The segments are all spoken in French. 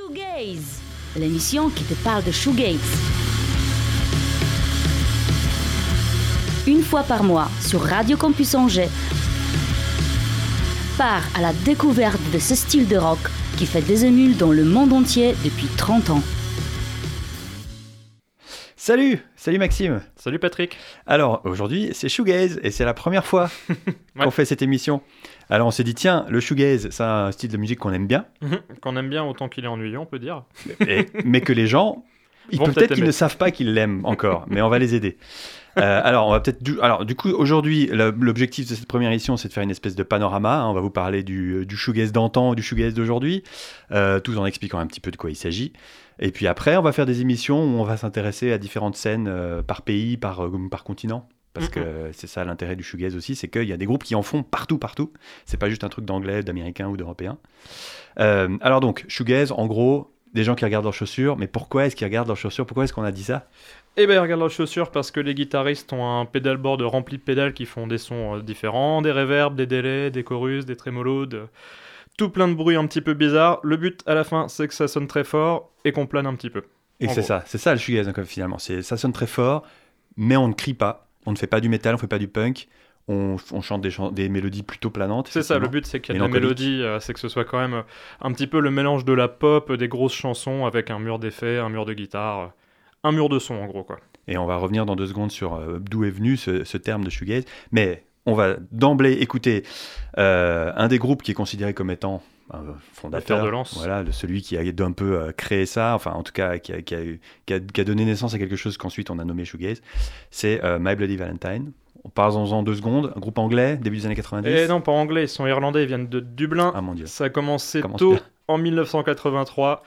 Shoegaze, l'émission qui te parle de shoegaze. Une fois par mois sur Radio Campus Angers, part à la découverte de ce style de rock qui fait des émules dans le monde entier depuis 30 ans. Salut, salut Maxime. Salut Patrick. Alors aujourd'hui c'est Shoegaze et c'est la première fois qu'on fait cette émission. Alors on s'est dit tiens le shoegaze c'est un style de musique qu'on aime bien, Qu'on aime bien autant qu'il est ennuyant, on peut dire. et- mais que les gens peut-être qu'ils ne savent pas qu'ils l'aiment encore, mais on va les aider. Euh, alors on va peut-être du... alors du coup aujourd'hui l'objectif de cette première émission c'est de faire une espèce de panorama. hein. On va vous parler du, du shoegaze d'antan, du shoegaze d'aujourd'hui, euh, tout en expliquant un petit peu de quoi il s'agit. Et puis après on va faire des émissions où on va s'intéresser à différentes scènes euh, par pays, par euh, par continent. Parce que c'est ça l'intérêt du shoegaze aussi, c'est qu'il y a des groupes qui en font partout, partout. C'est pas juste un truc d'anglais, d'américain ou d'européen. Euh, alors donc, shoegaze, en gros, des gens qui regardent leurs chaussures. Mais pourquoi est-ce qu'ils regardent leurs chaussures? Pourquoi est-ce qu'on a dit ça? Et ben regarde leurs chaussures parce que les guitaristes ont un pedalboard rempli de pédales qui font des sons différents, des reverbs, des délais, des chorus, des trémolos, de... tout plein de bruit un petit peu bizarre. Le but à la fin c'est que ça sonne très fort et qu'on plane un petit peu. Et c'est ça, c'est ça le shoegaze finalement. C'est ça sonne très fort, mais on ne crie pas. On ne fait pas du métal, on ne fait pas du punk. On, on chante des, chan- des mélodies plutôt planantes. C'est ça, le but c'est qu'il y a de la mélodie, euh, c'est que ce soit quand même euh, un petit peu le mélange de la pop, des grosses chansons avec un mur d'effets, un mur de guitare, un mur de son en gros quoi. Et on va revenir dans deux secondes sur euh, d'où est venu ce, ce terme de shoegaze. Mais on va d'emblée écouter euh, un des groupes qui est considéré comme étant un fondateur, de lance. voilà, celui qui a un peu euh, créé ça, enfin en tout cas qui a, qui a eu- qui a- qui a donné naissance à quelque chose qu'ensuite on a nommé shoegaze. C'est euh, My Bloody Valentine. On parle en deux secondes. Un groupe anglais, début des années 90. Et non, pas anglais, ils sont irlandais, ils viennent de Dublin. Ah mon dieu. Ça a commencé Commence tôt bien. en 1983.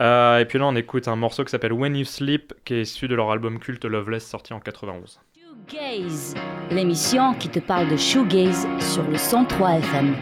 Euh, et puis là, on écoute un morceau qui s'appelle When You Sleep, qui est issu de leur album culte Loveless, sorti en 91. Shoegaze, l'émission qui te parle de shoegaze sur le 103 FM.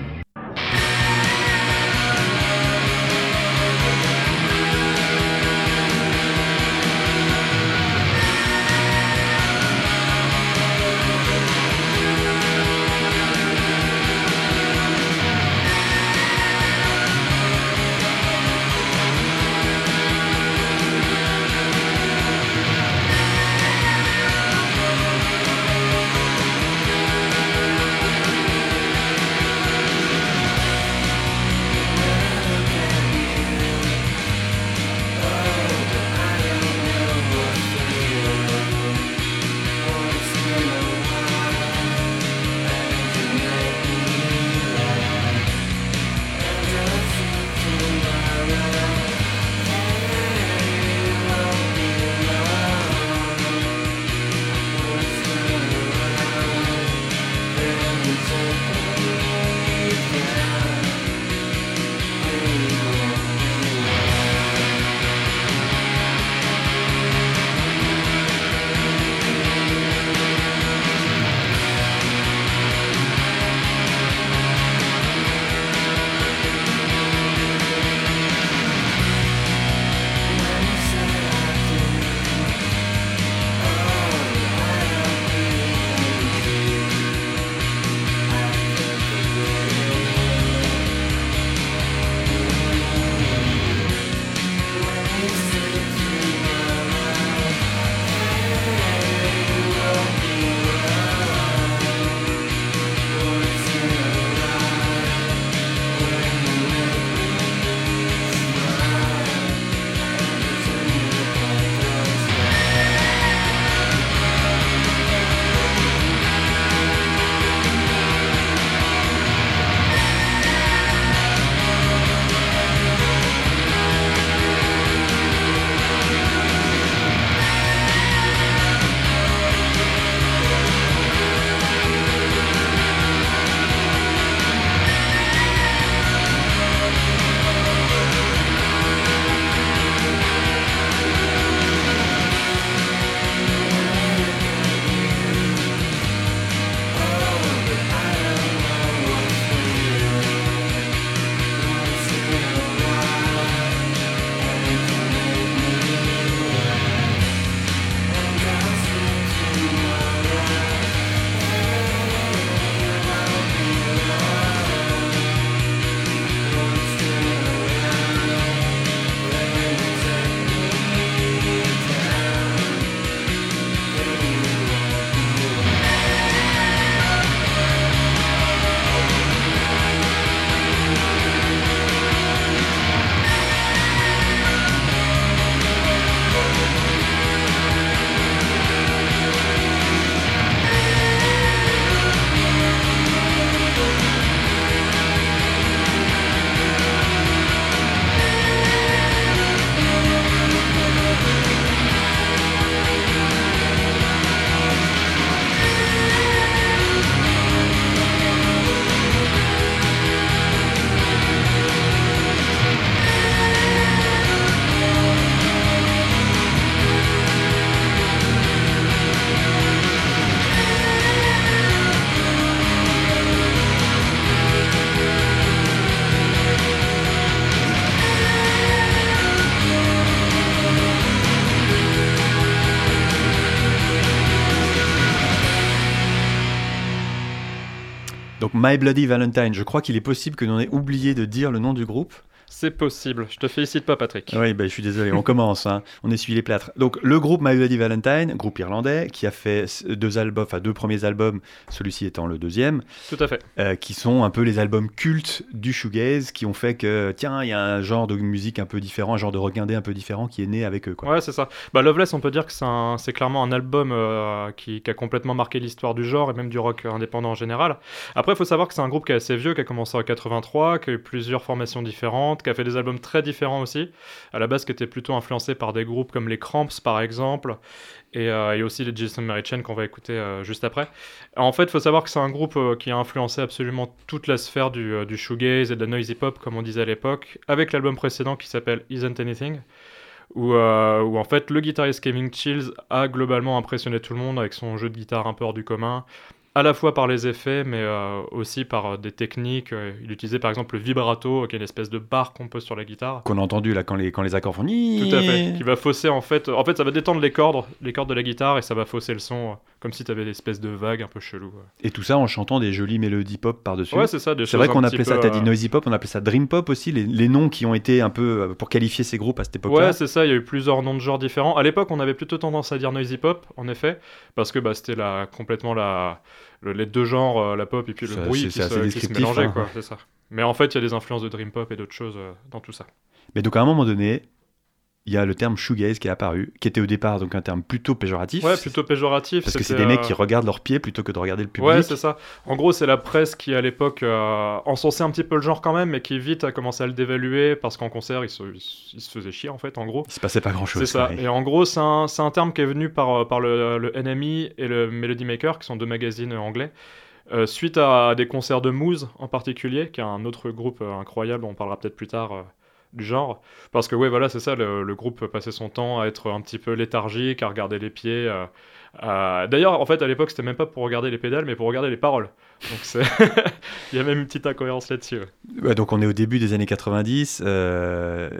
My Bloody Valentine, je crois qu'il est possible que l'on ait oublié de dire le nom du groupe. C'est possible. Je te félicite pas, Patrick. Oui, bah, je suis désolé. On commence. Hein. On essuie les plâtres. Donc, le groupe My Bloody Valentine, groupe irlandais, qui a fait deux albums, enfin deux premiers albums, celui-ci étant le deuxième. Tout à fait. Euh, qui sont un peu les albums cultes du shoegaze, qui ont fait que, tiens, il y a un genre de musique un peu différent, un genre de reguindé un peu différent qui est né avec eux. Quoi. Ouais, c'est ça. Bah, Loveless, on peut dire que c'est clairement un album euh, qui, qui, a complètement marqué l'histoire du genre et même du rock indépendant en général. Après, il faut savoir que c'est un groupe qui est assez vieux, qui a commencé en 83, qui a eu plusieurs formations différentes, qui a fait des albums très différents aussi. À la base, qui était plutôt influencé par des groupes comme les Cramps, par exemple, et, euh, aussi les Jason Mary Chain qu'on va écouter euh, juste après. En fait, il faut savoir que c'est un groupe euh, qui a influencé absolument toute la sphère du, du shoegaze et de la noisy pop, comme on disait à l'époque, avec l'album précédent qui s'appelle Isn't Anything. Où, où, en fait le guitariste Kevin Chills a globalement impressionné tout le monde avec son jeu de guitare un peu hors du commun, à la fois par les effets, mais euh, aussi par euh, des techniques. Euh, il utilisait par exemple le vibrato, qui est une espèce de barre qu'on pose sur la guitare. Qu'on a entendu là quand les, quand les accords font Tout à fait. Qui va fausser en fait. En fait, ça va détendre les cordes, les cordes de la guitare et ça va fausser le son, comme si tu avais une espèce de vague un peu chelou. Et tout ça en chantant des jolies mélodies pop par-dessus. Ouais, c'est ça. C'est vrai qu'on appelait ça, t'as dit noisy pop, on appelait ça dream pop aussi, les, les, noms qui ont été un peu pour qualifier ces groupes à cette époque-là. Ouais, c'est ça. Il y a eu plusieurs noms de genres différents. À l'époque, on avait plutôt tendance à dire noisy pop, en effet, parce que bah, c'était la, complètement la les deux genres, euh, la pop et puis le bruit qui, se, mélangeait, hein. quoi, c'est ça. Mais en fait, il y a des influences de dream pop et d'autres choses euh, dans tout ça. Mais donc à un moment donné, il y a le terme shoegaze qui est apparu, qui était au départ donc un terme plutôt péjoratif. Ouais, plutôt péjoratif. Parce que c'est des mecs qui euh, regardent leurs pieds plutôt que de regarder le public. Ouais, c'est ça. En gros, c'est la presse qui à l'époque euh, encensait un petit peu le genre quand même, mais qui vite a commencé à le dévaluer parce qu'en concert, il se, il se, faisait chier en fait, en gros. Il se passait pas grand chose. C'est ça. Et en gros, c'est un, un, terme qui est venu par, euh, par le, le NME et le Melody Maker, qui sont deux magazines anglais. Euh, suite à des concerts de Moose en particulier, qui est un autre groupe euh, incroyable, on parlera peut-être plus tard euh, du genre. Parce que, ouais, voilà, c'est ça, le, groupe passait son temps à être un petit peu léthargique, à regarder les pieds, euh, d'ailleurs, en fait, à l'époque, c'était même pas pour regarder les pédales, mais pour regarder les paroles. Donc, il y a même une petite incohérence là-dessus. donc, on est au début des années 90. Euh,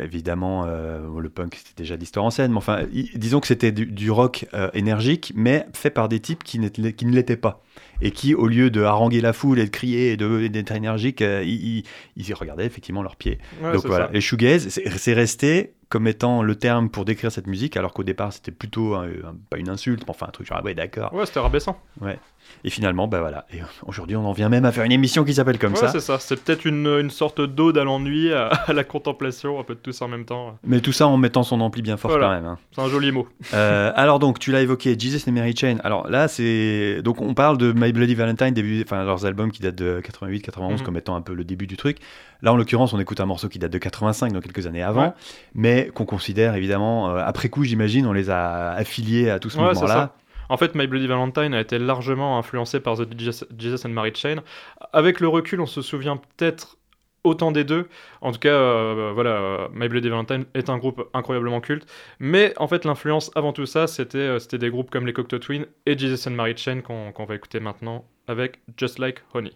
évidemment, euh, le punk, c'était déjà d'histoire en scène. Mais enfin, disons que c'était du, rock énergique, mais fait par des types qui, qui ne l'étaient pas. Et qui, au lieu de haranguer la foule et de crier et d'être énergiques, ils, ils, regardaient effectivement leurs pieds. donc voilà, les shoegaze, c'est resté comme étant le terme pour décrire cette musique, alors qu'au départ c'était plutôt pas une insulte, mais enfin un truc genre ah ouais d'accord. Ouais, c'était rabaissant. Ouais. Et finalement, bah voilà. Et aujourd'hui, on en vient même à faire une émission qui s'appelle comme ça. c'est ça. C'est peut-être une, une, sorte d'ode à l'ennui, à, la contemplation, un peu de tout ça en même temps. Mais tout ça en mettant son ampli bien fort quand même. Hein. C'est un joli mot. Euh, alors donc, tu l'as évoqué, Jesus and Mary Chain. Alors là, c'est donc on parle de My Bloody Valentine, début, enfin leurs albums qui datent de 88-91 mhm. comme étant un peu le début du truc. Là, en l'occurrence, on écoute un morceau qui date de 85, donc quelques années avant, mais qu'on considère évidemment euh, après coup, j'imagine, on les a affiliés à tout ce mouvement-là. En fait, My Bloody Valentine a été largement influencé par The Jesus and Mary Chain. Avec le recul, on se souvient peut-être autant des deux. En tout cas, euh, voilà, euh, My Bloody Valentine est un groupe incroyablement culte. Mais en fait, l'influence avant tout ça, c'était euh, c'était des groupes comme les Cocteau Twins et Jesus and Mary Chain qu'on va écouter maintenant avec Just Like Honey.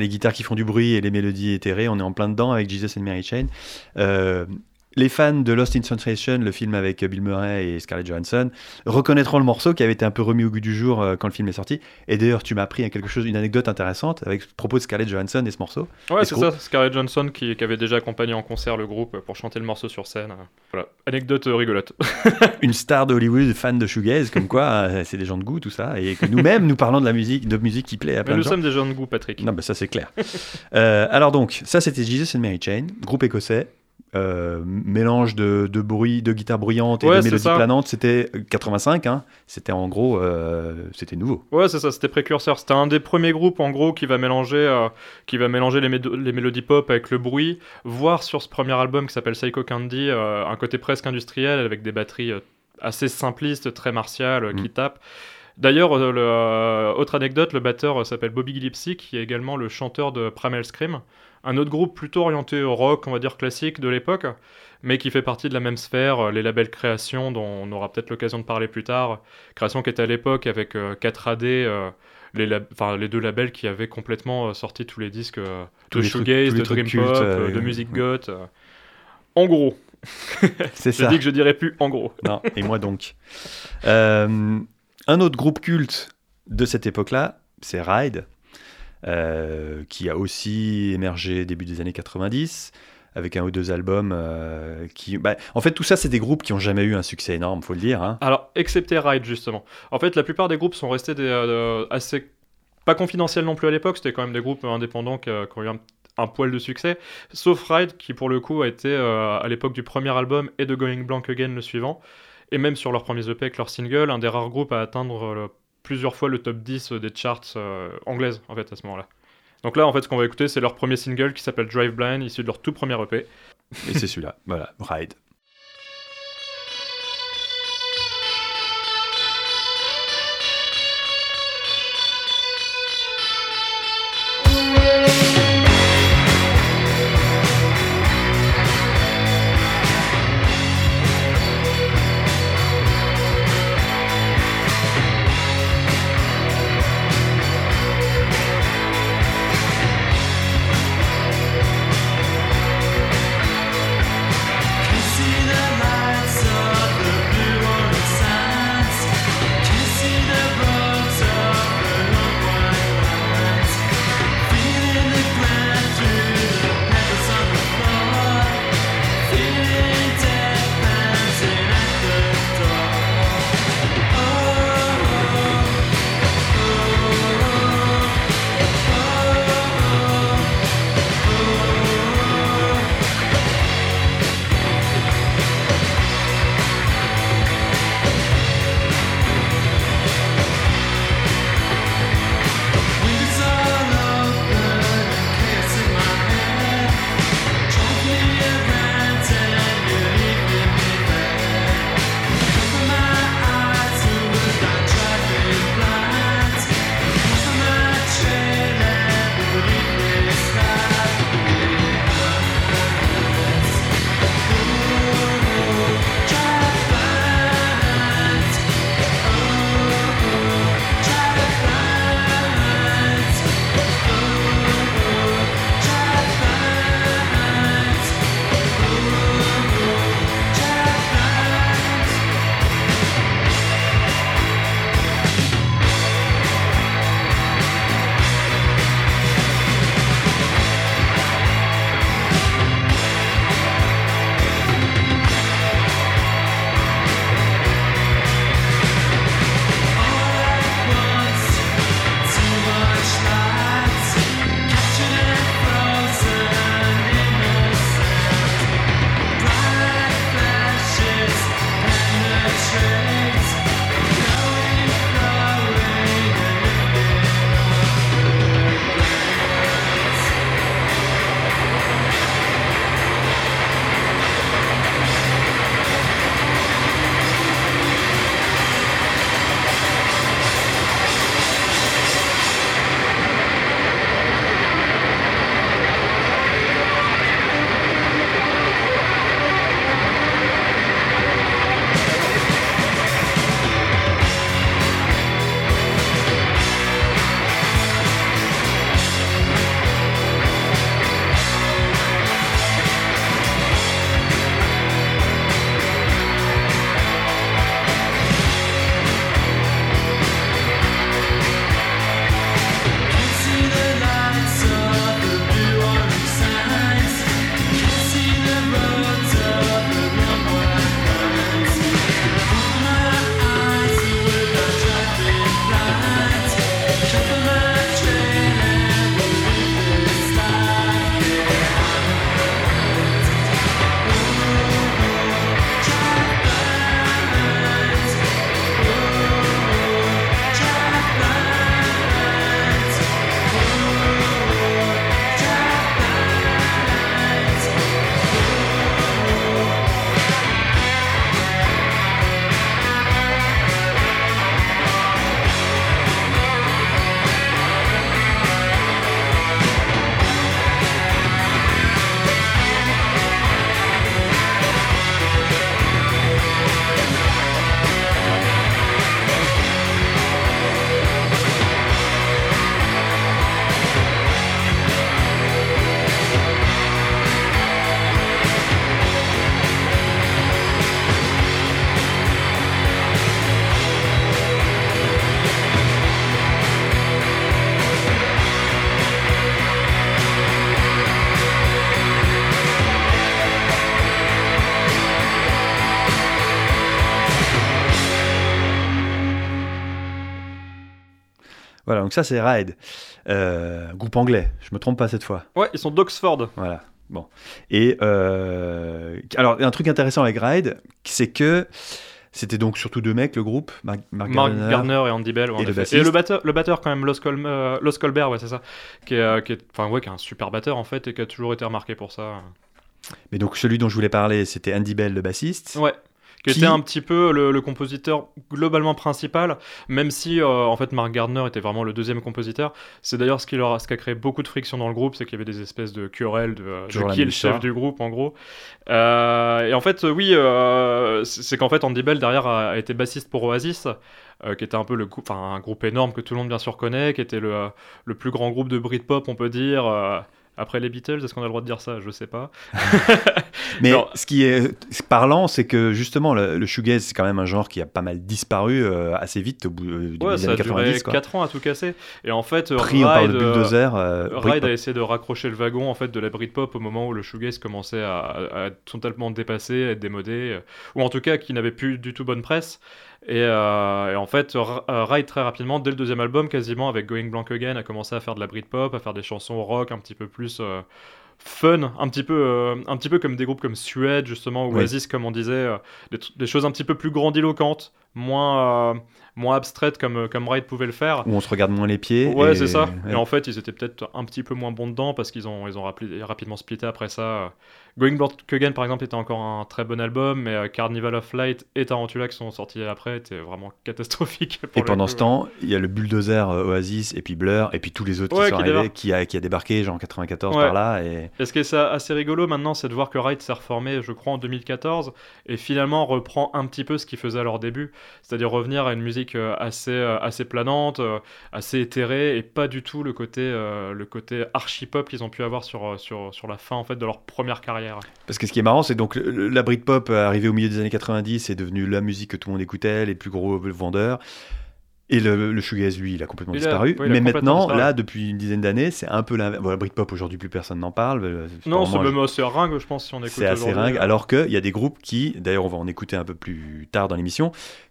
Les guitares qui font du bruit et les mélodies éthérées, on est en plein dedans avec Jesus and Mary Chain. Euh, les fans de Lost in Translation, le film avec Bill Murray et Scarlett Johansson, reconnaîtront le morceau qui avait été un peu remis au goût du jour euh, quand le film est sorti. Et d'ailleurs, tu m'as appris quelque chose, une anecdote intéressante avec propos de Scarlett Johansson et ce morceau. Ouais, c'est ce ça, Scarlett Johansson qui, qui avait déjà accompagné en concert le groupe pour chanter le morceau sur scène. Voilà, anecdote euh, rigolote. Une star d'Hollywood, fan de shoegaze, comme quoi euh, c'est des gens de goût tout ça, et que nous-mêmes nous parlons de la musique, de musique qui plaît à Mais plein nous de gens. sommes des gens de goût, Patrick. Non, bah ça c'est clair. Euh, alors donc, ça c'était Jesus and Mary Chain, groupe écossais. Euh, mélange de, de bruit, de guitare bruyante et Ouais, de mélodie planante, c'était 85, hein. c'était en gros, euh, c'était nouveau. Ouais, c'est ça, c'était précurseur. C'était un des premiers groupes, en gros, qui va mélanger, euh, qui va mélanger les, mélodies pop avec le bruit, voire sur ce premier album qui s'appelle Psycho Candy, un côté presque industriel avec des batteries assez simplistes, très martiales, euh, Mm. qui tapent. D'ailleurs, le, autre anecdote, le batteur s'appelle Bobby Gillespie, qui est également le chanteur de Primal Scream, un autre groupe plutôt orienté au rock, on va dire classique de l'époque, mais qui fait partie de la même sphère, euh, les labels création, dont on aura peut-être l'occasion de parler plus tard. Création qui était à l'époque avec euh, 4AD, euh, les, lab- enfin, les deux labels qui avaient complètement euh, sorti tous les disques Tous de les shoegaze, de dream pop, de musique ouais. goth. En gros, C'est ça. dit que je dirais plus en gros. Non, et moi donc. Un autre groupe culte de cette époque-là, c'est Ride, euh, qui a aussi émergé début des années 90, avec un ou deux albums euh, qui... bah, en fait, tout ça, c'est des groupes qui ont jamais eu un succès énorme, faut le dire. hein. Alors, excepté Ride, justement. En fait, la plupart des groupes sont restés euh, assez. pas confidentiels non plus à l'époque, c'était quand même des groupes indépendants qui, ont eu un, un poil de succès. Sauf Ride, qui pour le coup a été à l'époque du premier album et de Going Blank Again le suivant. Et même sur leur premier EP avec leur single, un des rares groupes à atteindre euh, plusieurs fois le top 10 des charts euh, anglaises, en fait, à ce moment-là. Donc là, en fait, ce qu'on va écouter, c'est leur premier single qui s'appelle Drive Blind, issu de leur tout premier EP. Et c'est celui-là, voilà, Ride. Donc ça c'est Ride, euh, groupe anglais. Je me trompe pas cette fois. Ouais, ils sont d'Oxford. Voilà. Bon. Et euh, alors un truc intéressant avec Ride, c'est que c'était donc surtout deux mecs, le groupe, Mark, Mark Mark Gardner. Garner et Andy Bell. ouais, Et le bassiste. le batteur, le batteur quand même, Los, Colm- euh, Los Colbert, ouais, c'est ça. Qui est, qui est, ouais, qui est un super batteur en fait et qui a toujours été remarqué pour ça. Mais donc celui dont je voulais parler, c'était Andy Bell, le bassiste. Ouais. Qui, Qui- était un petit peu le, le compositeur globalement principal, même si euh, en fait Mark Gardner était vraiment le deuxième compositeur. C'est d'ailleurs ce qui, leur a, ce qui a créé beaucoup de friction dans le groupe, c'est qu'il y avait des espèces de querelles de, euh, qui est le chef du groupe en gros. Euh, et en fait, oui, euh, c'est qu'en fait Andy Bell derrière a, a été bassiste pour Oasis. euh, qui était un peu le groupe, enfin un groupe énorme que tout le monde bien sûr connaît, qui était le, le plus grand groupe de Britpop, on peut dire, euh, après les Beatles. Est-ce qu'on a le droit de dire ça? Je sais pas. Mais ce qui est parlant, c'est que justement, le, le shoegaze, c'est quand même un genre qui a pas mal disparu euh, assez vite au bout euh, Ouais, des années duré 90. quoi. 4 ans à tout casser. Et en fait, Pris Ride, euh, bulldozer. euh, Ride a essayé de raccrocher le wagon en fait de la Britpop au moment où le shoegaze commençait à, à être totalement dépassé, à être démodé, ou en tout cas qui n'avait plus du tout bonne presse. Et, euh, et en fait, euh, Ride très rapidement, dès le deuxième album, quasiment avec Going Blank Again, a commencé à faire de la Britpop, à faire des chansons rock un petit peu plus euh, fun, un petit peu, euh, un petit peu comme des groupes comme Suede justement, ou Oui. Oasis comme on disait, des, choses un petit peu plus grandiloquentes, moins, moins abstraites comme, comme Ride pouvait le faire. Où on se regarde moins les pieds. Ouais, et- c'est ça. ouais. Et en fait, ils étaient peut-être un petit peu moins bons dedans parce qu'ils ont, ils ont rapidement splitté après ça. Going Blank Again, par exemple, était encore un très bon album, mais euh, Carnival of Light et Tarantula qui sont sortis après étaient vraiment catastrophiques. pour Et pendant coup. ce temps, il y a le bulldozer euh, Oasis et puis Blur et puis tous les autres Ouais, qui sont qui arrivés, qui a, qui a débarqué genre en 94 Ouais. par là. Et... Et ce qui est assez rigolo maintenant, c'est de voir que Wright s'est reformé, je crois, en 2014, et finalement reprend un petit peu ce qu'il faisait à leur début, c'est-à-dire revenir à une musique euh, assez, assez planante, assez éthérée, et pas du tout le côté, le côté archi-pop qu'ils ont pu avoir sur, sur, sur la fin en fait, de leur première carrière. Parce que ce qui est marrant, c'est donc la Britpop euh, arrivée au milieu des années 90 est devenue la musique que tout le monde écoutait, les plus gros vendeurs. Et le, le shoegaze, lui, il a complètement Il a- disparu. oui, il a Mais complètement maintenant, disparu. là, depuis une dizaine d'années, c'est un peu l'inverse. Bon, la Britpop, aujourd'hui, plus personne n'en parle. euh, Non, c'est même assez ringue, je pense, si on écoute C'est assez ringue, alors qu'il y a des groupes qui, d'ailleurs on va en écouter un peu plus tard dans l'émission,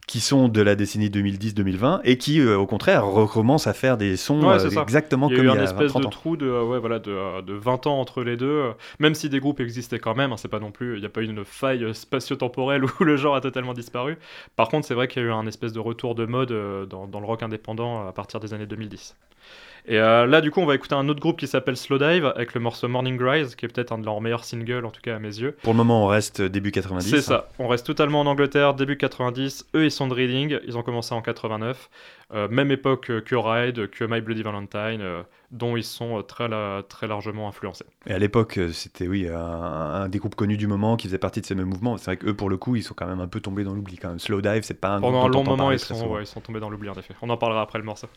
qui sont de la décennie 2010-2020 et qui euh, au contraire recommencent à faire des sons Ouais, euh, exactement Il y a comme eu il y a espèce 30 de ans. trou de, euh, ouais, voilà, de, euh, de 20 ans entre les deux, même si des groupes existaient quand même, hein, c'est pas non plus, il n'y a pas eu une faille spatio-temporelle où le genre a totalement disparu. Par contre, c'est vrai qu'il y a eu un espèce de retour de mode dans, dans le rock indépendant à partir des années 2010. Et euh, là, du coup, on va écouter un autre groupe qui s'appelle Slowdive avec le morceau Morning Rise, qui est peut-être un de leurs meilleurs singles, en tout cas à mes yeux. Pour le moment, on reste début 90. C'est ça, on reste totalement en Angleterre, début 90. Eux, ils sont de Reading, ils ont commencé en 89. Euh, même époque que Ride, que My Bloody Valentine, euh, dont ils sont euh, très, la- très largement influencés. Et à l'époque, c'était oui un, un des groupes connus du moment qui faisait partie de ce même mouvement. C'est vrai qu'eux, pour le coup, ils sont quand même un peu tombés dans l'oubli. Quand même, Slowdive, c'est pas un Pendant un long moment, ils sont, ouais, ils sont tombés dans l'oubli, en effet. On en parlera après le morceau.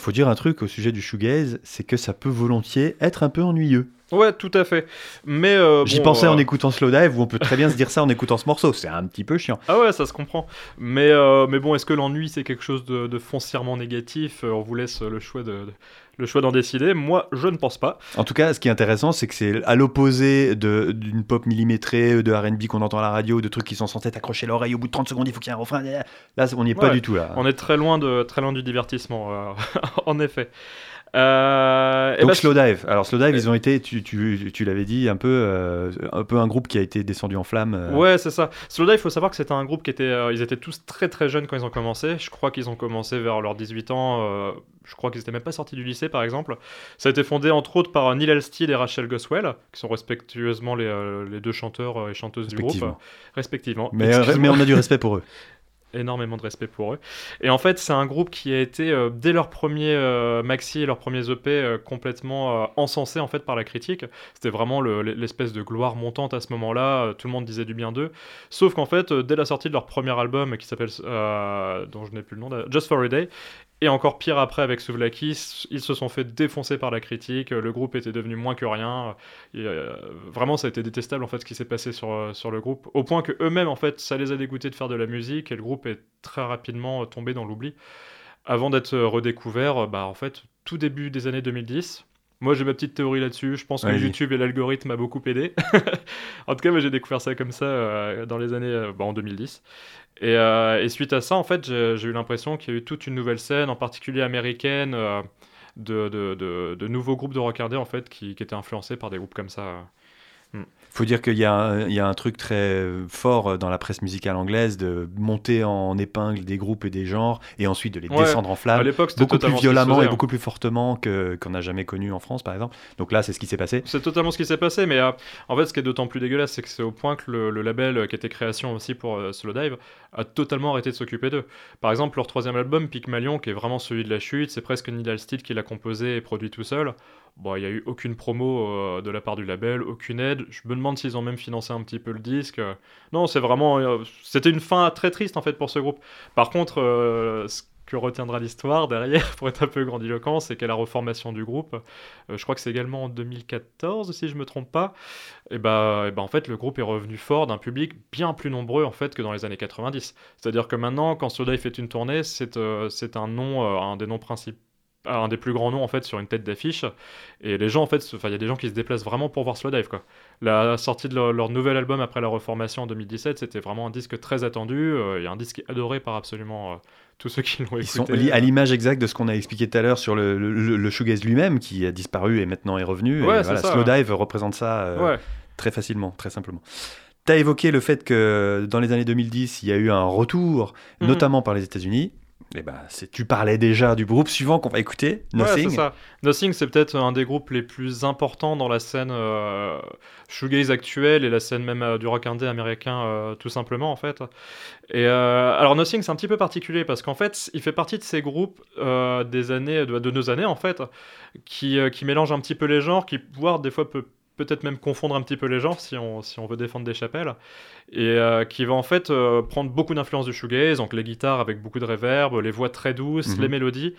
Alors, faut dire un truc au sujet du shoegaze, c'est que ça peut volontiers être un peu ennuyeux. Ouais, tout à fait. Mais euh, J'y bon, pensais euh, en écoutant Slowdive, où on peut très bien se dire ça en écoutant ce morceau. C'est un petit peu chiant. Ah ouais, ça se comprend. Mais, euh, mais bon, est-ce que l'ennui c'est quelque chose de, de foncièrement négatif? Euh, On vous laisse le choix de, de- le choix d'en décider. Moi, je ne pense pas. En tout cas, ce qui est intéressant, c'est que c'est à l'opposé de- d'une pop millimétrée, de RB qu'on entend à la radio, de trucs qui sont censés t'accrocher l'oreille au bout de 30 secondes, il faut qu'il y ait un refrain. Là, on n'y est pas du tout là. On est très loin de très loin du divertissement, euh, en effet. Euh, eh Donc ben, Slowdive. Alors Slowdive, ils ont été, tu, tu, tu l'avais dit, un peu, euh, un peu un groupe qui a été descendu en flammes. euh. Ouais, c'est ça. Slowdive, il faut savoir que c'était un groupe qui était. euh, ils étaient tous très très jeunes quand ils ont commencé. Je crois qu'ils ont commencé vers leurs 18 ans. je crois qu'ils étaient même pas sortis du lycée, par exemple. Ça a été fondé entre autres par Neil Elstead et Rachel Goswell, qui sont respectueusement les, les deux chanteurs et chanteuses du groupe. Respectivement. mais on a du respect pour eux. énormément de respect pour eux. Et en fait, c'est un groupe qui a été, euh, dès leur premier euh, maxi et leurs premiers EP, euh, complètement encensé en fait par la critique. C'était vraiment le- l'espèce de gloire montante à ce moment-là. tout le monde disait du bien d'eux. Sauf qu'en fait, dès la sortie de leur premier album, qui s'appelle, dont je n'ai plus le nom, Just for a Day, et encore pire après avec Souvlaki, ils se sont fait défoncer par la critique. Le groupe était devenu moins que rien. Et, euh, vraiment, ça a été détestable en fait ce qui s'est passé sur, euh, sur le groupe, au point que eux-mêmes en fait, ça les a dégoûtés de faire de la musique et le groupe est très rapidement euh, tombé dans l'oubli. Avant d'être euh, redécouvert, euh, bah en fait, tout début des années 2010. Moi, j'ai ma petite théorie là-dessus. Je pense que. YouTube et l'algorithme m'a beaucoup aidé. en tout cas, moi, j'ai découvert ça comme ça euh, dans les années euh, bah, en 2010. Et, euh, et suite à ça, en fait, j'ai eu l'impression qu'il y a eu toute une nouvelle scène, en particulier américaine, euh, de, de, nouveaux groupes de rockardais en fait, qui étaient influencés par des groupes comme ça. Faut dire qu'il y, a un- il y a un truc très fort dans la presse musicale anglaise de monter en épingle des groupes et des genres et ensuite de les Ouais, descendre en À flammes l'époque, c'était beaucoup plus violemment faisait, et hein. beaucoup plus fortement qu'on n'a jamais connu en France par exemple. Donc là, c'est ce qui s'est passé. C'est totalement ce qui s'est passé, mais euh, en fait, ce qui est d'autant plus dégueulasse, c'est que c'est au point que le, le label euh, qui était création aussi pour euh, Slowdive a totalement arrêté de s'occuper d'eux. Par exemple, leur troisième album, Pygmalion, qui est vraiment celui de la chute, c'est presque Neil Halstead qui l'a composé et produit tout seul. Bon, il n'y a eu aucune promo euh, de la part du label, aucune aide. Je me demande s'ils ont même financé un petit peu le disque. Non, c'est vraiment. euh, C'était une fin très triste en fait pour ce groupe. Par contre, euh, ce que retiendra l'histoire derrière, pour être un peu grandiloquent, c'est qu'à la reformation du groupe, je crois que c'est également en 2014, si je me trompe pas, et bah, et bah, en fait, le groupe est revenu fort d'un public bien plus nombreux en fait que dans les années 90. C'est-à-dire que maintenant, quand Soda fait une tournée, c'est un nom, un des noms principaux un des plus grands noms en fait sur une tête d'affiche et les gens en fait enfin il y a des gens qui se déplacent vraiment pour voir Slowdive quoi la sortie de leur, leur nouvel album après la reformation en 2017 c'était vraiment un disque très attendu euh, et un disque adoré par absolument euh, tous ceux qui l'ont Ils sont écouté à l'image exacte de ce qu'on a expliqué tout à l'heure sur le, le, le- le shoegaze lui-même qui a disparu et maintenant est revenu. Ouais, et voilà, ça, représente ça euh, ouais très facilement, très simplement. Tu as évoqué le fait que dans les années 2010, il y a eu un retour, Mhm. notamment par les États-Unis. Et ben, tu parlais déjà du groupe suivant qu'on va écouter, Nothing. c'est ça. Nothing, c'est peut-être un des groupes les plus importants dans la scène euh, shoegaze actuelle et la scène même euh, du rock indé américain, euh, tout simplement, en fait. Et alors, Nothing, c'est un petit peu particulier parce qu'en fait, il fait partie de ces groupes des années, de, de nos années, en fait, qui, qui mélangent un petit peu les genres, qui, voire des fois, peut peut-être même confondre un petit peu les genres si on, si on veut défendre des chapelles et euh, qui va en fait euh, prendre beaucoup d'influence du shoegaze, donc les guitares avec beaucoup de reverb, les voix très douces, Mhm. les mélodies,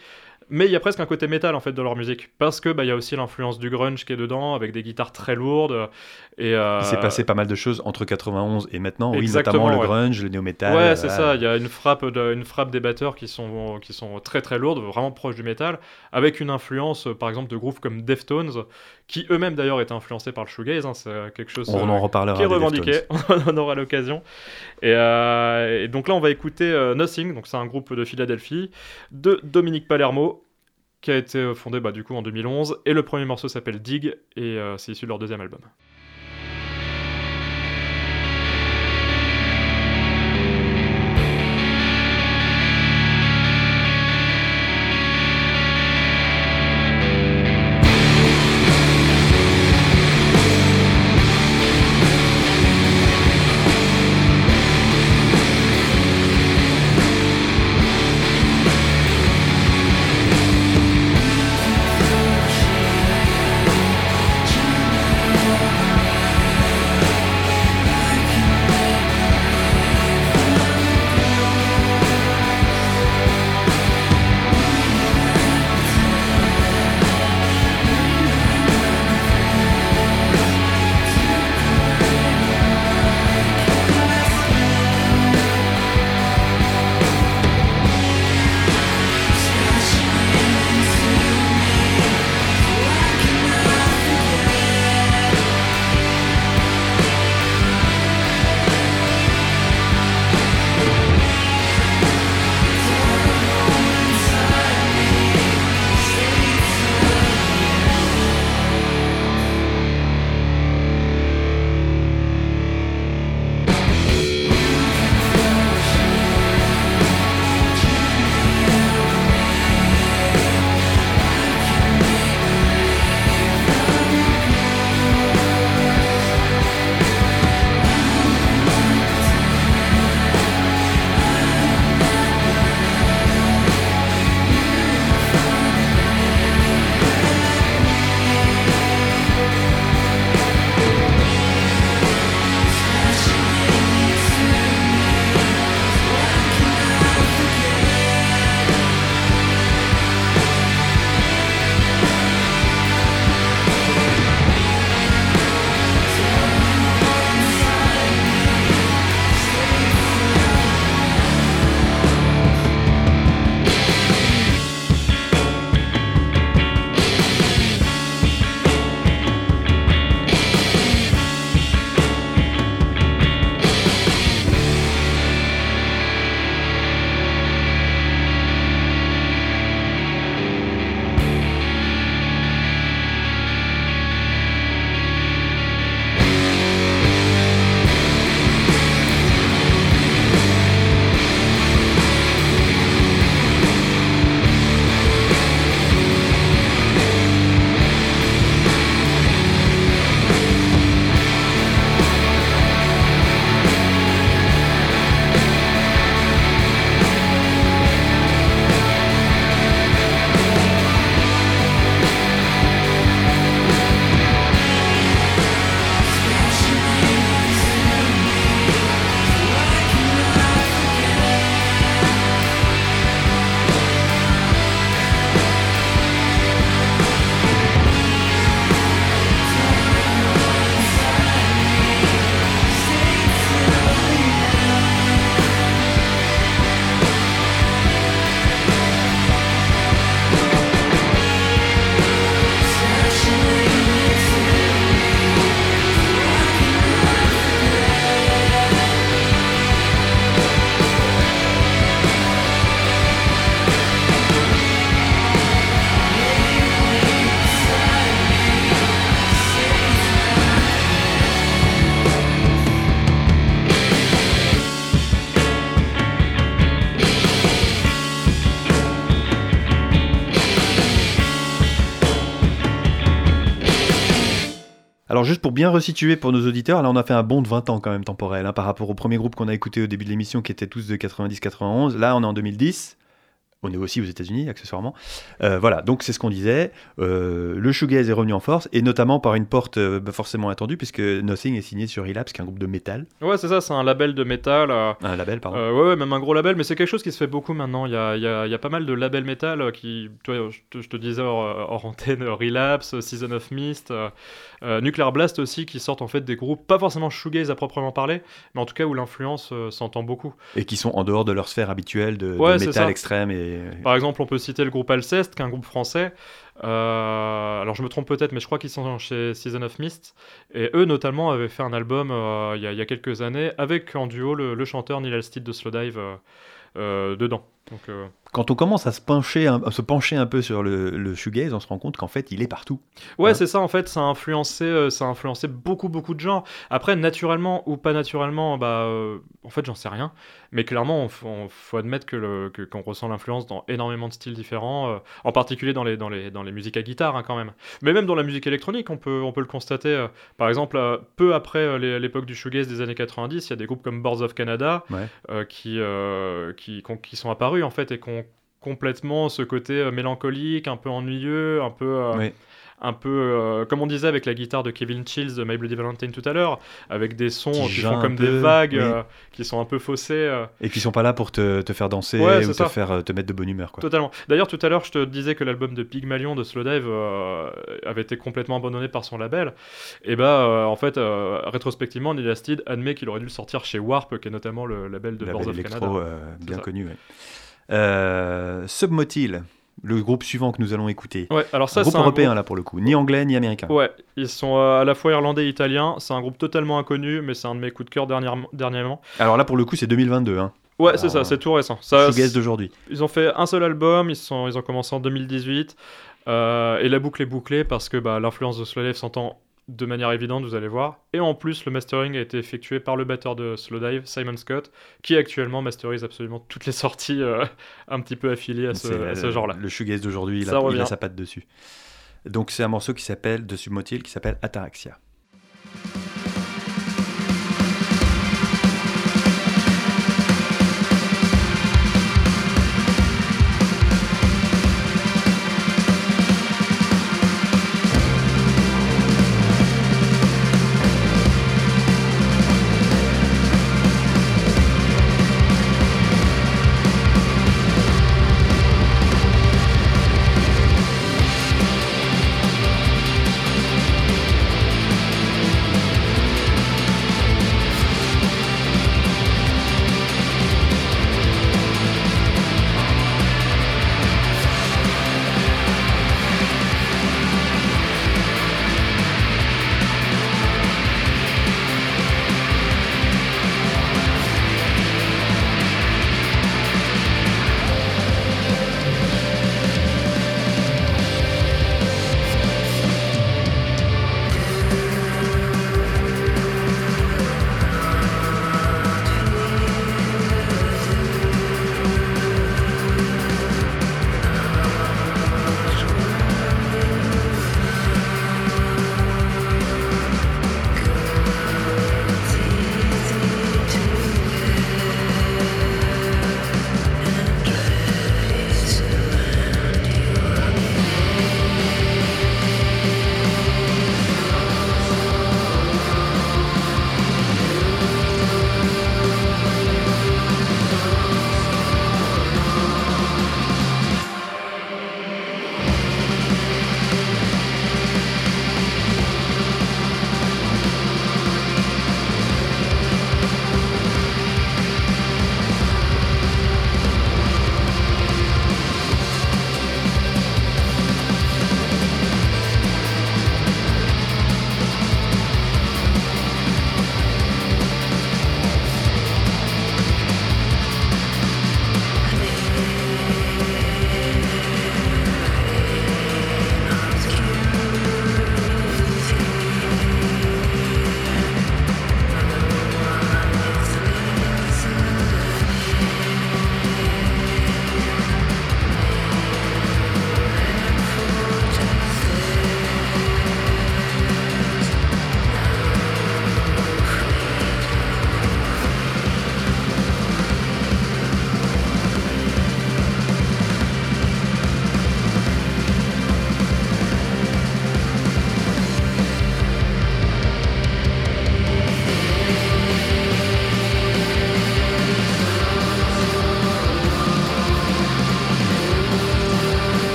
mais il y a presque un côté métal en fait dans leur musique parce que bah il y a aussi l'influence du grunge qui est dedans avec des guitares très lourdes et euh, Il s'est passé pas mal de choses entre 91 et maintenant, oui, notamment le ouais. grunge, le néo-metal. Ouais, euh, c'est voilà. ça. Il y a une frappe, de- une frappe des batteurs qui sont, qui sont très très lourdes, vraiment proches du métal, avec une influence, par exemple, de groupes comme Deftones, qui eux-mêmes d'ailleurs étaient influencés par le shoegaze. hein, c'est quelque chose On euh, en reparlera. qui est revendiqué. On aura l'occasion. Et, euh, et donc là, on va écouter euh, Nothing. Donc c'est un groupe de Philadelphie de Dominique Palermo qui a été euh, fondé bah, du coup en 2011. Et le premier morceau s'appelle Dig et euh, c'est issu de leur deuxième album. Alors juste pour bien resituer pour nos auditeurs, là on a fait un bond de 20 ans quand même temporel hein, par rapport au premier groupe qu'on a écouté au début de l'émission qui étaient tous de 90-91. Là on est en 2010. On est aussi aux États-Unis, accessoirement. Euh, voilà, donc c'est ce qu'on disait. Euh, le shoegaze est revenu en force, et notamment par une porte euh, bah, forcément attendue, puisque Nothing est signé sur Relapse, qui est un groupe de métal. Ouais, c'est ça, c'est un label de métal. Un label, pardon. ouais, ouais, même un gros label, mais c'est quelque chose qui se fait beaucoup maintenant. Il y a, il y a- il y a pas mal de labels métal qui, tu vois, je te, je te disais hors, hors antenne, Relapse, Season of Mist, Nuclear Blast aussi, qui sortent en fait des groupes, pas forcément shoegaze à proprement parler, mais en tout cas où l'influence s'entend beaucoup. Et qui sont en dehors de leur sphère habituelle de, de Ouais, c'est métal extrême. Et... Par exemple, on peut citer le groupe Alceste, qui est un groupe français. Euh, alors je me trompe peut-être, mais je crois qu'ils sont chez Season of Mist. Et eux, notamment, avaient fait un album euh, il y, a- quelques années avec en duo le, chanteur Neil Alstead de Slowdive euh, dedans. Donc, euh, Quand on commence à se pencher un, à se pencher un peu sur le, le shoegaze, on se rend compte qu'en fait, il est partout. Ouais, Ouais. c'est ça en fait, ça a influencé, euh, ça a influencé beaucoup beaucoup de gens. Après, naturellement ou pas naturellement, bah, euh, en fait, j'en sais rien. Mais clairement, on, on- faut admettre que le- que- qu'on ressent l'influence dans énormément de styles différents, en particulier dans les dans les dans les musiques à guitare hein, quand même. Mais même dans la musique électronique, on peut on peut le constater. par exemple, peu après l'époque du shoegaze des années 90, il y a des groupes comme Boards of Canada Ouais. qui, qui, qu'on- qui sont apparus en fait et qui ont complètement ce côté euh, mélancolique, un peu ennuyeux, un peu, euh, un peu euh, comme on disait avec la guitare de Kevin Chills de My Bloody Valentine tout à l'heure, avec des sons Qui qui, font comme peu, des vagues, oui. euh, qui sont un peu faussées. Et qui sont pas là pour te, te faire danser Ouais, ou te faire te mettre de bonne humeur. Quoi. Totalement. D'ailleurs, tout à l'heure, je te disais que l'album de Pygmalion de Slowdive avait été complètement abandonné par son label. Et bah, en fait, rétrospectivement, Neil admet qu'il aurait dû le sortir chez Warp, qui est notamment le label de Boards of Canada. bien connu. ouais. Euh, Submotil, le groupe suivant que nous allons écouter. Ouais, alors ça, groupe un européen groupe- là pour le coup, ni anglais ni américain. Ouais, ils sont euh, à la fois irlandais et italiens. C'est un groupe totalement inconnu, mais c'est un de mes coups de cœur dernièrement- dernièrement. Alors là pour le coup c'est 2022, hein. Ouais, c'est ça, c'est tout récent. Ça, d'aujourd'hui. Ils ont fait un seul album, ils, sont, ils ont commencé en 2018. euh, et la boucle est bouclée parce que bah, l'influence de Slowdive s'entend de manière évidente, vous allez voir. Et en plus, le mastering a été effectué par le batteur de Slowdive, Simon Scott, qui actuellement masterise absolument toutes les sorties euh, un petit peu affiliées à ce, ce genre-là. Le shoegaze d'aujourd'hui, il, a- il a sa patte dessus. Donc c'est un morceau qui s'appelle de Submotil qui s'appelle. Ataraxia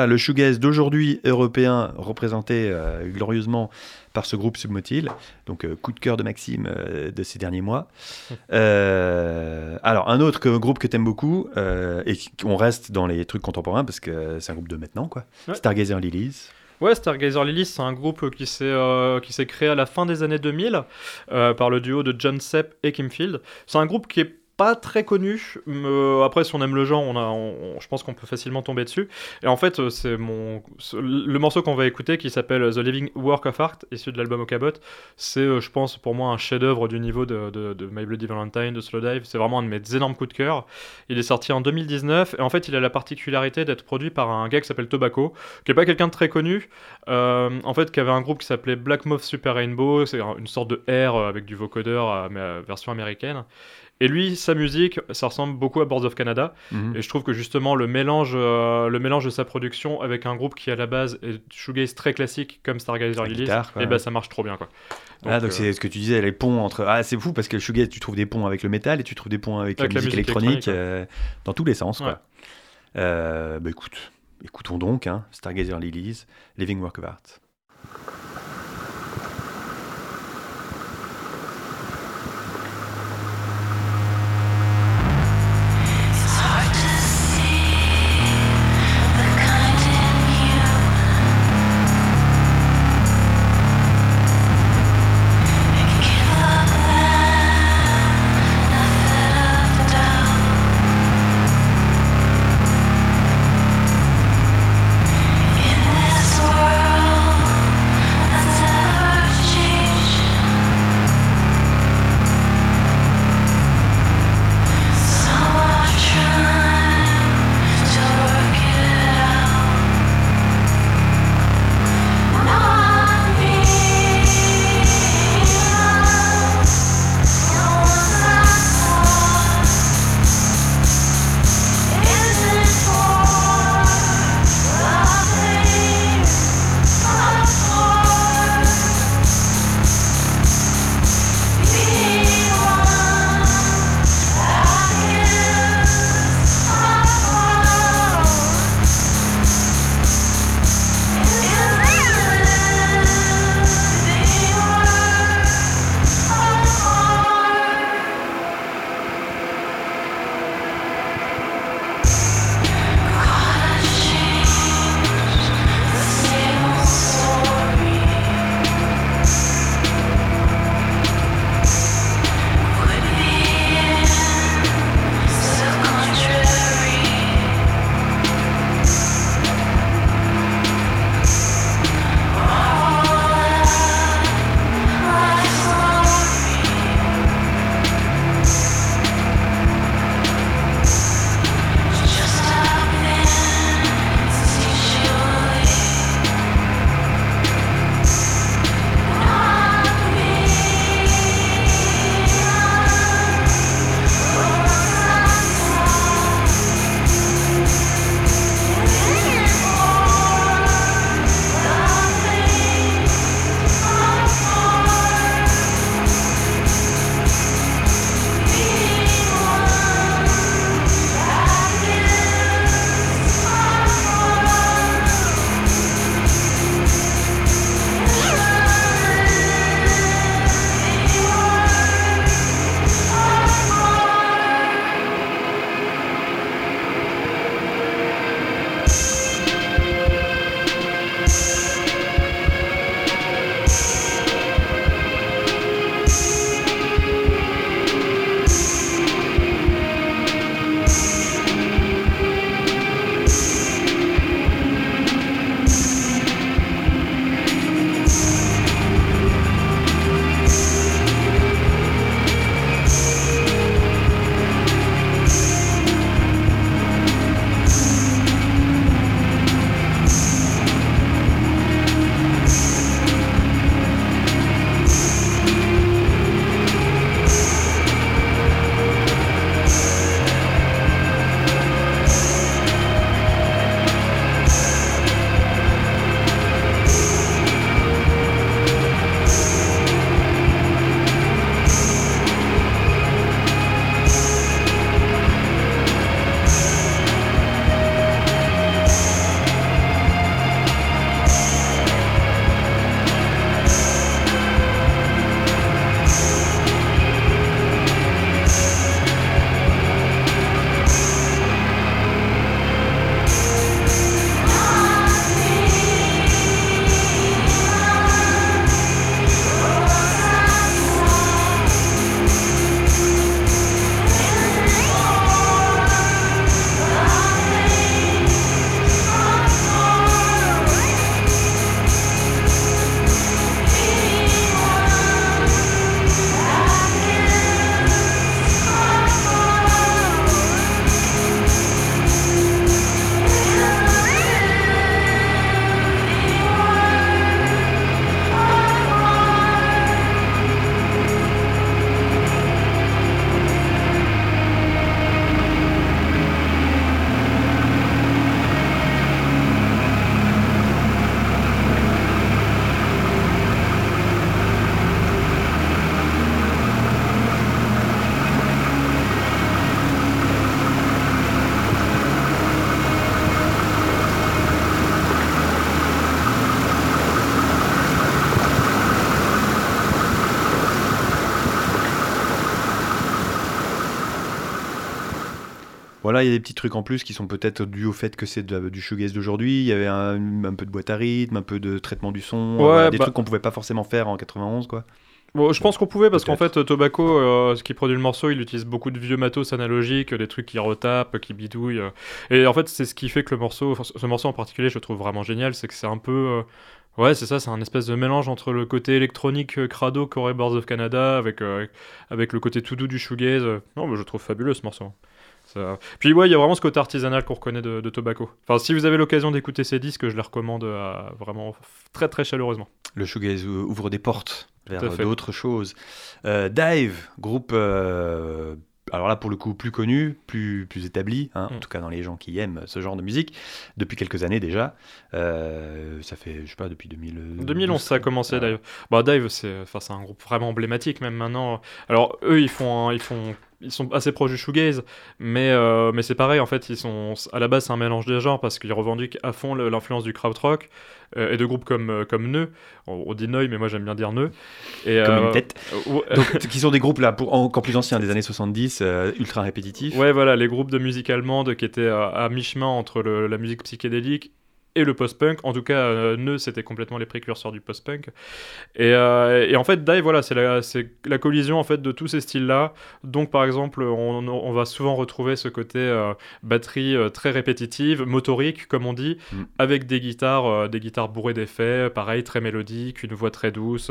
Voilà, le shoegaze d'aujourd'hui européen représenté euh, glorieusement par ce groupe Submotil. Donc euh, coup de cœur de Maxime euh, de ces derniers mois. Alors un autre que- groupe que t'aimes beaucoup et qu'on reste dans les trucs contemporains parce que c'est un groupe de maintenant quoi. Ouais. Stargazer Lilies. Ouais, Stargazer Lilies, c'est un groupe qui s'est euh, qui s'est créé à la fin des années 2000 euh, par le duo de John Sepp et Kim Field. C'est un groupe qui est pas très connu. euh, après, si on aime le genre, on a, je pense qu'on peut facilement tomber dessus. Et en fait, euh, c'est mon le morceau qu'on va écouter qui s'appelle The Living Work of Art, issu de l'album Okabot. C'est, euh, je pense, pour moi, un chef-d'œuvre du niveau de, My Bloody Valentine, de Slowdive. C'est vraiment un de mes énormes coups de cœur. Il est sorti en 2019 et en fait, il a la particularité d'être produit par un gars qui s'appelle Tobacco, qui est pas quelqu'un de très connu. Euh, en fait, qui avait un groupe qui s'appelait Black Moth Super Rainbow, c'est un- une sorte de R euh, avec du vocodeur, euh, mais euh, version américaine. Et lui, sa musique, ça ressemble beaucoup à Boards of Canada. Mhm. Et je trouve que justement, le mélange, euh, le mélange de sa production avec un groupe qui, à la base, est shoegaze très classique, comme Stargazer Lilies, et ben ça marche trop bien, quoi. ah donc euh, c'est ce que tu disais les ponts entre ah c'est fou parce que le shoegaze tu trouves des ponts avec le métal et tu trouves des ponts avec, Avec la la musique électronique, électronique, euh, dans tous les sens quoi. Ouais. Euh, bah écoute écoutons donc hein, Stargazer Lilies Living Work of Art. Voilà, il y a des petits trucs en plus qui sont peut-être dus au fait que c'est du shoegaze d'aujourd'hui. Il y avait un, un, peu de boîte à rythme, un peu de traitement du son, des bah trucs qu'on pouvait pas forcément faire en 91, quoi. Bon, je pense qu'on pouvait parce qu'en fait, Tobacco, euh, ce qui produit le morceau, il utilise beaucoup de vieux matos analogiques, des trucs qui retapent, qui bidouillent. Euh. Et en fait, c'est ce qui fait que le morceau, ce morceau en particulier, je trouve vraiment génial, c'est que c'est un peu. Euh, ouais, c'est ça, c'est un espèce de mélange entre le côté électronique crado Corey Boards of Canada avec, avec le côté tout doux du shoegaze. Non, mais je trouve fabuleux ce morceau. Puis ouais, il y a vraiment ce côté artisanal qu'on reconnaît de, Tobacco. Enfin, si vous avez l'occasion d'écouter ces disques, je les recommande vraiment très très chaleureusement. Le shoegaze ouvre des portes vers d'autres choses. Euh, Dive, groupe euh, alors là pour le coup plus connu, plus, plus établi, hein, en mm. tout cas dans les gens qui aiment ce genre de musique, depuis quelques années déjà. Euh, ça fait, je sais pas, depuis 2000... 2011 ça a commencé Dive. Bah, Dive c'est un groupe vraiment emblématique même maintenant. Alors eux ils font, ils font ils sont assez proches du shoegaze, mais, euh, mais c'est pareil, en fait, ils sont, à la base, c'est un mélange des genres parce qu'ils revendiquent à fond l'influence du krautrock euh, et de groupes comme, euh, comme Neu. On, dit Neu, mais moi j'aime bien dire Neu. Et, comme une tête. Donc, qui sont des groupes là, pour, encore plus anciens, des années 70, ultra répétitifs. Ouais, voilà, les groupes de musique allemande qui étaient à mi-chemin entre la musique psychédélique et le post-punk. En tout cas, euh, Neu, c'était complètement les précurseurs du post-punk. Et, euh, et, en fait, Dive, voilà, c'est la, la, collision en fait de tous ces styles-là. Donc, par exemple, on, on, va souvent retrouver ce côté euh, batterie très répétitive, motorique, comme on dit, mm. avec des guitares, des guitares bourrées d'effets, pareil, très mélodiques, une voix très douce.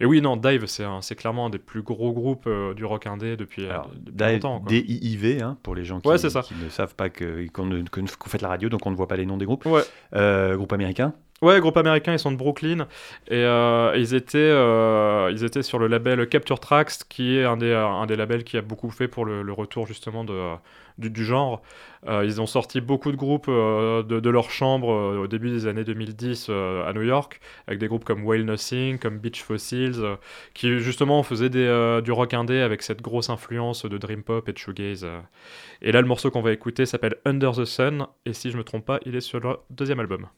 Et oui, non, Dive, c'est clairement un des plus gros groupes du rock indé depuis, Alors, depuis longtemps. D-I-I-V, hein, pour les gens qui, qui ne savent pas qu'on qu fait la radio, donc on ne voit pas les noms des groupes. Ouais. Euh, groupe américain Ouais, groupe américain, ils sont de Brooklyn et euh, ils, étaient, euh, ils étaient sur le label Capture Tracks, qui est un des, un des labels qui a beaucoup fait pour le, retour justement de, du, genre. ils ont sorti beaucoup de groupes de, leur chambre au début des années 2010 à New York, avec des groupes comme Whale Nothing, comme Beach Fossils, qui justement faisaient du rock indé avec cette grosse influence de Dream Pop et de Shoegaze. Et là, le morceau qu'on va écouter s'appelle Under the Sun, et si je me trompe pas, il est sur leur deuxième album.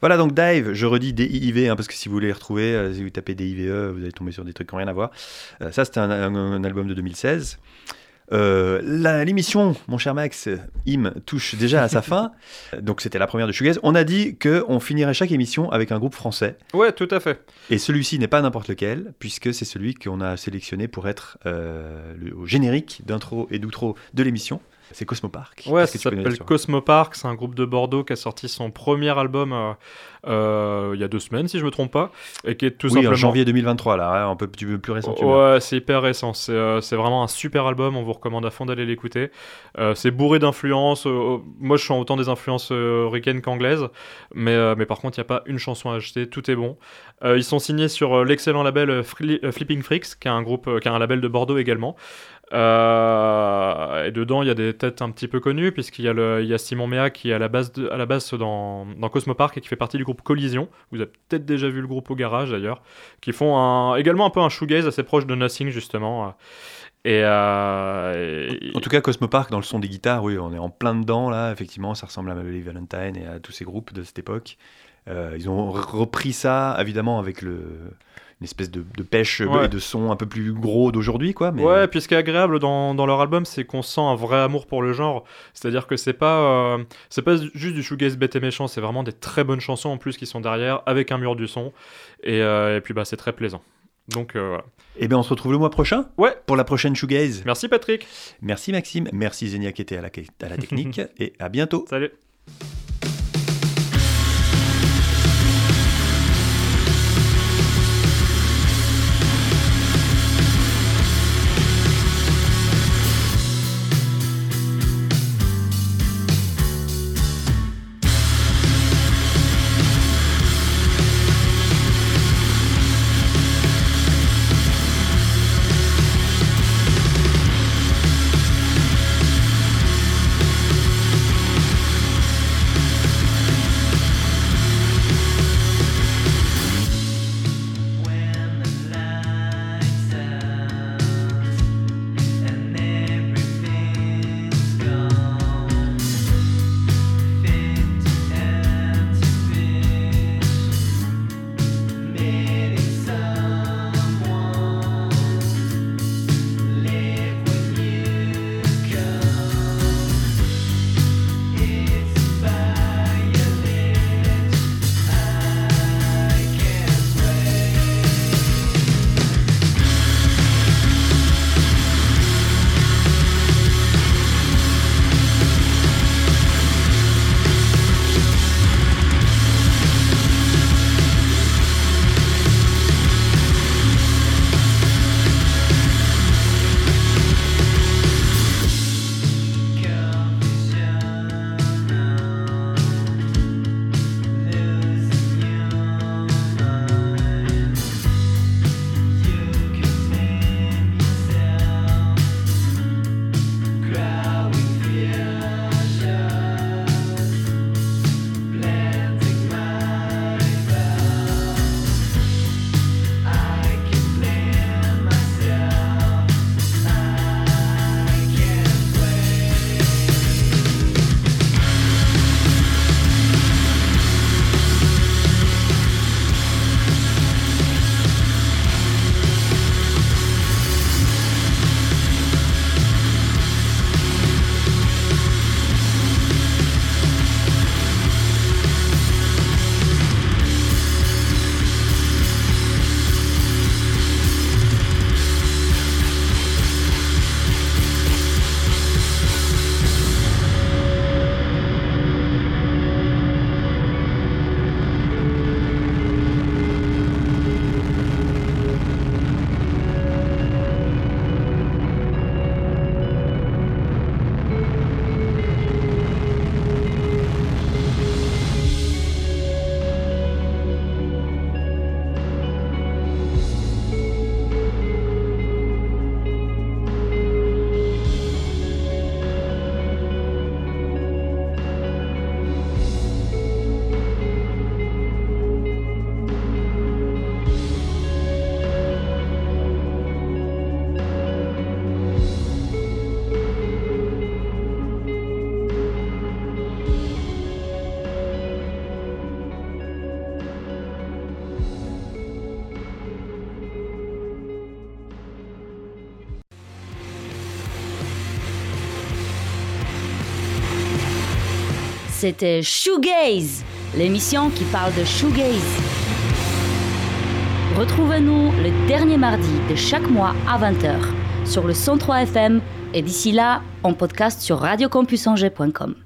Voilà, donc Dive, je redis DIV, hein, parce que si vous voulez les retrouver, euh, si vous tapez DIVE, vous allez tomber sur des trucs qui n'ont rien à voir. Euh, ça, c'était un, un- un album de 2016. Euh, L'émission, mon cher Max, Im, touche déjà à sa fin. Donc, c'était la première de Shoegaze. On a dit qu'on finirait chaque émission avec un groupe français. Ouais, tout à fait. Et celui-ci n'est pas n'importe lequel, puisque c'est celui qu'on a sélectionné pour être euh, le au générique d'intro et d'outro de l'émission. C'est Cosmopark. Ouais, ça s'appelle Cosmopark. C'est un groupe de Bordeaux qui a sorti son premier album euh, euh, il y a deux semaines, si je me trompe pas, et qui est tout Oui, simplement. en janvier 2023, là, hein, un peu, peu plus récent. Ouais, c'est hyper récent. C'est euh, c'est vraiment un super album. On vous recommande à fond d'aller l'écouter. C'est bourré d'influences. moi, je sens autant des influences ricaines qu'anglaises. Mais, mais par contre, il n'y a pas une chanson à acheter. Tout est bon. Ils sont signés sur l'excellent label Fli- Flipping Freaks, qui est un groupe, qui est un label de Bordeaux également. Euh, et dedans, il y a des têtes un petit peu connues, puisqu'il y, a Simon Méa qui est à la base, à la base dans, Cosmopark et qui fait partie du groupe Collision. Vous avez peut-être déjà vu le groupe au garage d'ailleurs, qui font également un peu un shoegaze assez proche de Nothing justement. Et, euh, En tout cas, Cosmopark, dans le son des guitares, oui, on est en plein dedans, là, effectivement, ça ressemble à Melody Valentine et à tous ces groupes de cette époque. Euh, ils ont re- repris ça, évidemment, avec le, espèce de, de pêche Ouais. et de son un peu plus gros d'aujourd'hui, quoi. Mais... Ouais, puis ce qui est agréable dans, dans leur album, c'est qu'on sent un vrai amour pour le genre. C'est-à-dire que c'est pas, euh, c'est pas juste du shoegaze bête et méchant, c'est vraiment des très bonnes chansons en plus qui sont derrière, avec un mur du son. Et, euh, et puis bah, c'est très plaisant. Donc euh, voilà. Eh bien, on se retrouve le mois prochain Ouais. pour la prochaine Shoegaze. Merci Patrick. Merci Maxime, merci Zenia qui était à la, à la technique, et à bientôt. Salut. C'était Shoegaze, l'émission qui parle de shoegaze. Retrouvez-nous le dernier mardi de chaque mois à 20h sur le 103 FM et d'ici là, en podcast sur radiocampusangers.com.